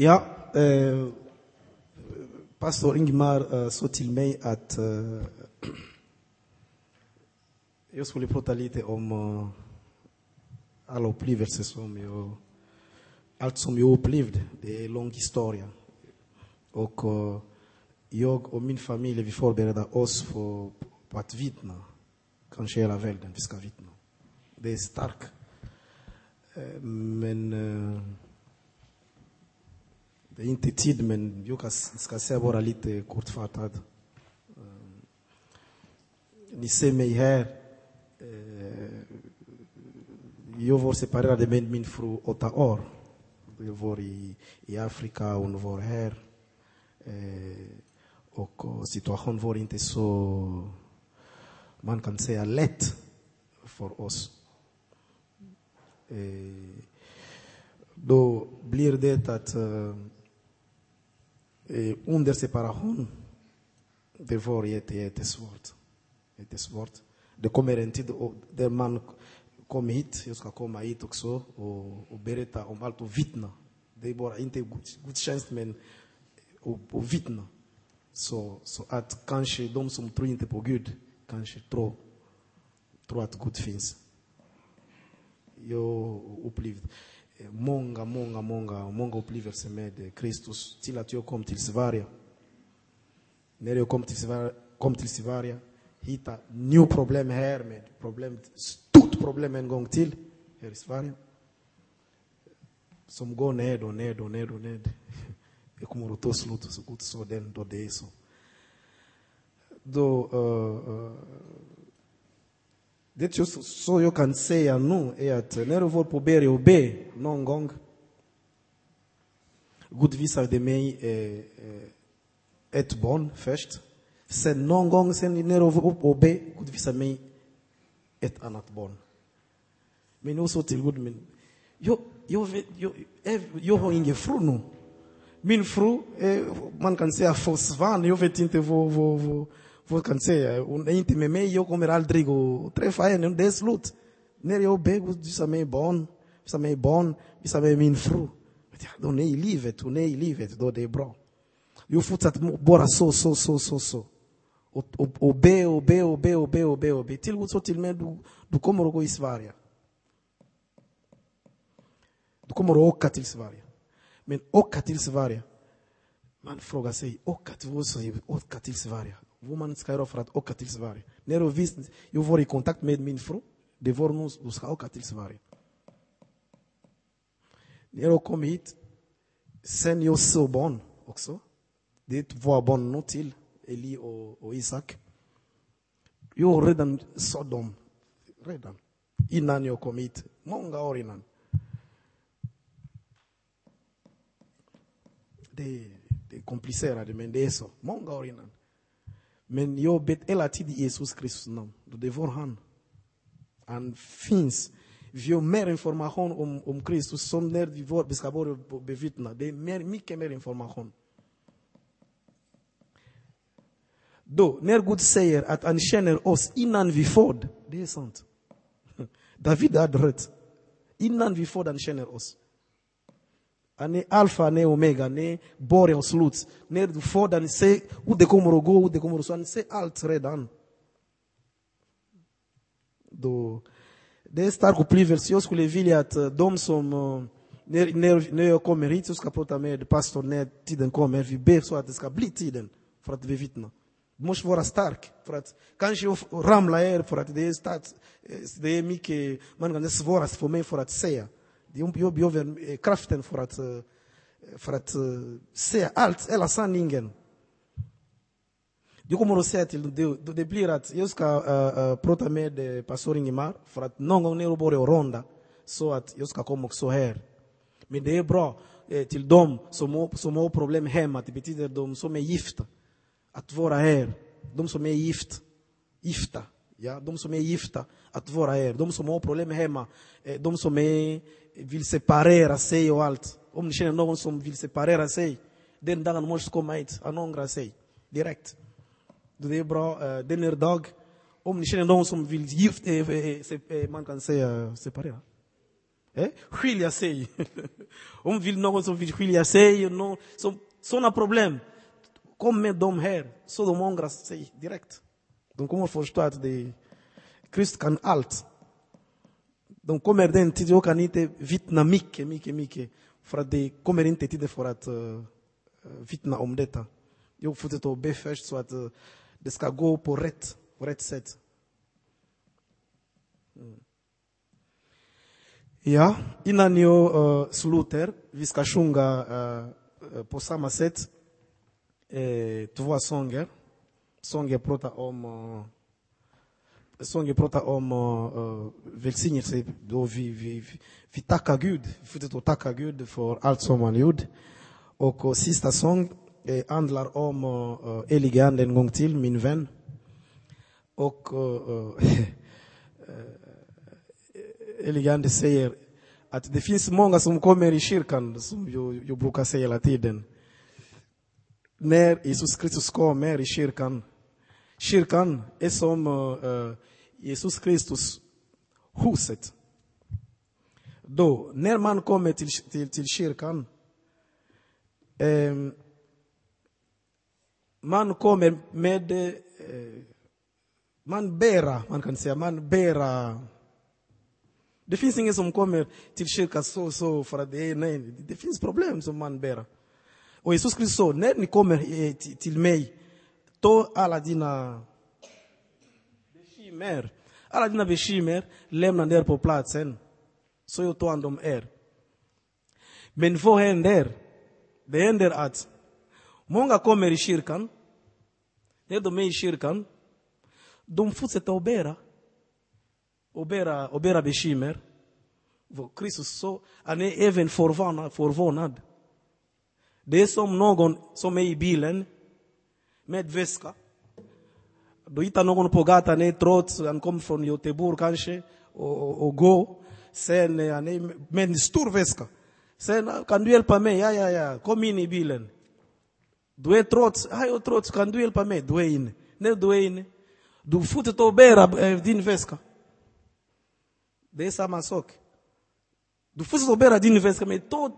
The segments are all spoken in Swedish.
Ja, eh, pastor Ingmar eh, sa till mig att eh, jag skulle prata lite om eh, alla upplevelser som jag, allt som jag upplevde. Det är en lång historia. Och eh, jag och min familj, vi förbereder oss för, på att vittna. Kanske hela världen, vi ska vittna. Det är starkt. Eh, men eh, det är inte tid, men jag ska säga bara lite kortfattat. Eh, ni ser mig här. Eh, jag var separerad med min fru åtta år. Jag var i, i Afrika, hon var här. Eh, och situationen var inte så, man kan säga lätt för oss. Då blir det att Eh, under separation, det var jätte, jättesvårt. jättesvårt. Det kommer en tid där man kommer hit, jag ska komma hit också och, och berätta om allt och vittna. Det är bara inte gudstjänst men och, och vittna. Så, så att kanske de som tror inte på Gud kanske tror, tror att Gud finns. Jag upplevde många, många, många, många upplevelser med Kristus till att jag kom till Sverige. När jag kom till Sverige, kom till Sverige hittade nya problem här med problem, stort problem en gång till här i e Sverige. Som går ned och ned och ned och ned. Det kommer att ta slut så gott så den då det är så. Då, uh, uh, det just så jag kan säga nu är att när jag var på berget och be någon gång Gud visade mig eh, eh ett barn först. Sen någon gång sen när jag var uppe och be, Gud visade mig ett annat barn. Men jag sa till Gud, men jag, jag, vet, jag, jag har ingen fru nu. Min fru, eh, man kan säga försvann, jag vet inte vad, vad, vad, vad kan säga. Hon uh, är inte med mig, jag kommer aldrig att träffa henne, det är slut. När jag ber, visa visar mig barn, visar mig barn, visa mig min fru. Hon är i livet, hon är i livet, då det är bra. Jag fortsätter bara så, så, så, så, så. Och, och, och be och be och be och be och be och be. Till Gud sa till mig, du, du kommer att gå i Sverige. Du kommer att åka till Sverige. Men åka till Sverige. Man frågar sig, åka till, åka till Sverige. Woman man ska göra för att åka till Sverige. När jag visste, jag var i kontakt med min fru. Det var nu, du ska åka till Sverige. När jag kom hit, sen jag såg barn också. Det var barn nu till, Eli och, och Isak. Jag redan såg dem, redan. Innan jag kom hit, många år innan. Det, det är komplicerat, men det är så. Många år innan. Men jag har bett hela tiden i Jesus Kristus namn. Det var han. Han finns. Vi har mer information om, om Kristus som när vi, var, vi ska börja bevittna. Det är mer, mycket mer information. Då, när Gud säger att han känner oss innan vi född, det är sant. David hade rätt. Innan vi född, han känner oss. Han är alfa, han är omega, han är början och slut. När du får den, ser hur det kommer att gå, hur det kommer att så Han ser allt redan. Då, det är en stark upplevelse. Jag skulle vilja att de uh, som, uh, när, när, när jag kommer hit, så ska prata med pastorn när tiden kommer. Vi ber så att det ska bli tiden för att bevittna. Du måste vara stark. För att kanske jag ramlar här för att e det är, e start, det är mycket, man kan det svårast för mig för att säga. E jag behöver e kraften e för att, för att eh, säga allt, hela sanningen. Jag kommer att säga till det, det blir att jag ska uh, uh, prata med pastor Ingemar för att någon gång när jag börjar ronda så att jag ska komma också här. Men det är bra eh, till dem som har, som har problem hemma, det betyder de som är gifta, att vara här. De som är gift, gifta, ja, de som är gifta, att vara här. De som har problem hemma, eh, de som är, vill separera sig och allt. Om ni känner någon som vill separera sig, Den dagen måste du komma hit. Han ångrar sig. Direkt. Det är bra. Eh, den är dag. Om ni känner någon som vill gift, eh, eh, man kan säga separera. Eh? Skilja sig. Om vill någon som vill skilja sig, någon, som, sådana problem. Kom med dem här, så de ångrar sig direkt. De kommer förstå att det, Kristus kan allt. De kommer den tid, jag kan inte vittna mycket, mycket, mycket. För att det kommer euh, inte tid för att uh, vittna om detta. Jag fortsätter att be först så att uh, det ska gå på rätt, på rätt sätt. Mm. Ja, innan jag uh, slutar, vi ska sjunga euh, uh, på samma sätt uh, två sånger. Sånger pratar om uh, sången pratar om uh, eh, välsignelse. Då vi, vi, vi, vi tackar Gud. Vi fortsätter att tacka Gud för allt som han gjort. Och uh, sista sång eh, handlar om uh, Helige Ande en gång till, min vän. Och uh, Helige Ande säger att det finns många som kommer i kyrkan, som jag, jag brukar säga hela tiden. När Jesus Kristus kommer i kyrkan, kyrkan är som uh, Jesus Kristus huset. Då, när man kommer till, till, till kyrkan, um, man kommer med, uh, man bära, man kan säga, man bära det finns ingen som kommer till kyrkan så, så för att det är, nej, det finns problem som man bär. Och Jesus Kristus sa, när ni kommer till, till mig, ta alla dina bekymmer, bekymmer, lämna där på platsen. Så jag tar hand om er. Men vad händer? Det händer att många kommer i kyrkan, när de är i kyrkan, de fortsätter att bära och bära, och bära bekymmer. Kristus så, han är även förvånad, förvånad. Det är som någon som är i bilen med väska. Du hittar någon på gatan, är trött, han kommer från Göteborg kanske, och, och, och går. Sen han är med en stor väska. Sen, kan du hjälpa mig? Ja, ja, ja, kom in i bilen. Du är trött, ja, jag är trött, kan du hjälpa mig? Du är inne. När du är inne, du fortsätter att bära din väska. Det är samma sak. Du fortsätter att bära din väska, men ta,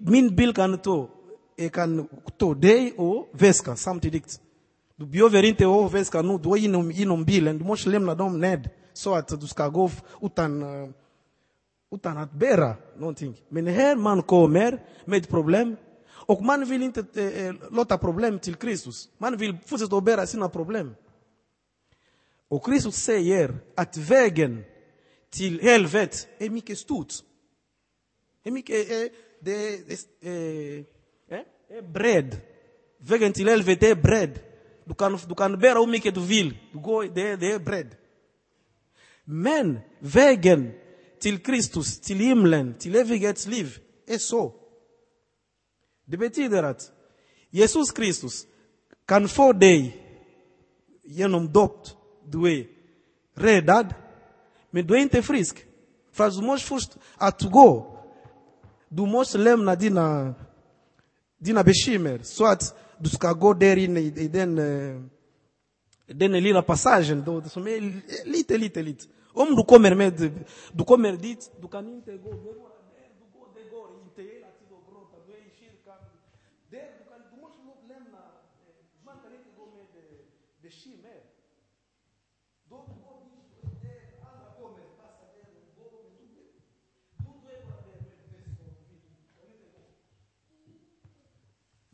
min bil kan ta, jag kan ta dig och väskan samtidigt. Du behöver inte ha väskan nu, du är inom, inom bilen, du måste lämna dem ned så att du ska gå utan, uh, utan att bära någonting. Men här man kommer med problem och man vill inte eh, e, låta problem till Kristus. Man vill fortsätta att bära sina problem. Och Kristus säger att vägen till helvetet är mycket stort. Är e mycket, eh, det, det, Eh, är bred. Vägen till helvetet är bred. Du kan, du kan bära hur mycket du vill. Du går, det, det är bred. Men vägen till Kristus, till himlen, till evighetsliv är eh, så. Det betyder att Jesus Kristus kan få dig genom dop. Du är räddad, men du är inte frisk. För att du måste först att gå. Du måste lämna dina, dina beshimer, soit du ska gå där inne i, den, den lilla passagen då, som är lite, lite, lite. Om du kommer med, du kommer dit, du kan inte gå.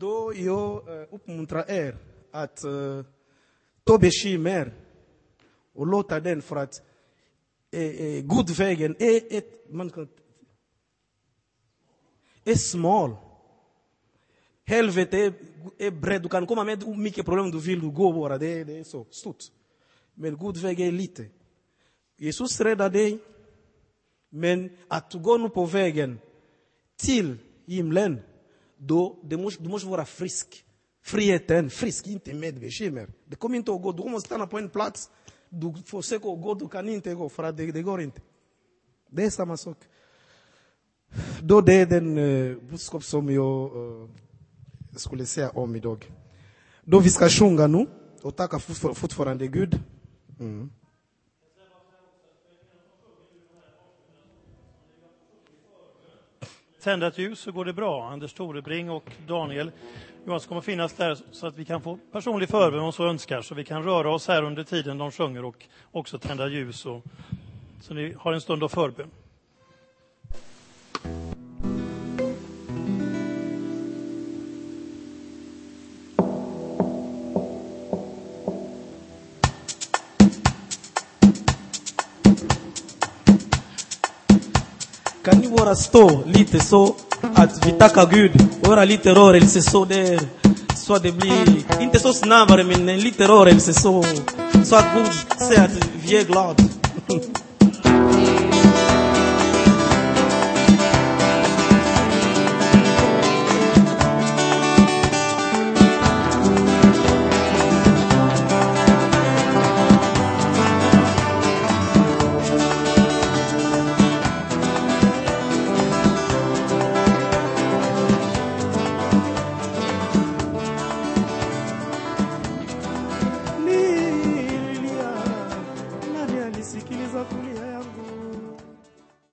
Då jag eh, uppmuntrar er att uh, eh, ta bekymmer och låta den för att eh, eh, Gudvägen är eh, ett, man kan, är smal. Helvetet är, är brett, du kan komma med hur mycket problem du vill, du går bara, det, det är så stort. Men Gudvägen är lite. Jesus räddar dig, men att du går nu på vägen till himlen, då du måste, du måste vara frisk. Friheten, frisk, inte med bekymmer. Det kommer inte att gå, du kommer stanna på en plats, du försöker gå, du kan inte gå för att det, det går inte. Det är samma sak. Då det är den eh, budskap som jag eh, skulle säga om idag. Då vi ska sjunga nu och tacka fortfarande Gud. Mm. Tända ett ljus så går det bra. Anders Torebring och Daniel Johansson kommer finnas där så att vi kan få personlig förbön om så önskar. Så vi kan röra oss här under tiden de sjunger och också tända ljus. Och, så ni har en stund av förbön. Bara stå lite så att vi tackar Gud? våra lite rörelse så där. Så att det blir, inte så snabbare men en lite rörelse så. Så att Gud säger att vi är glada.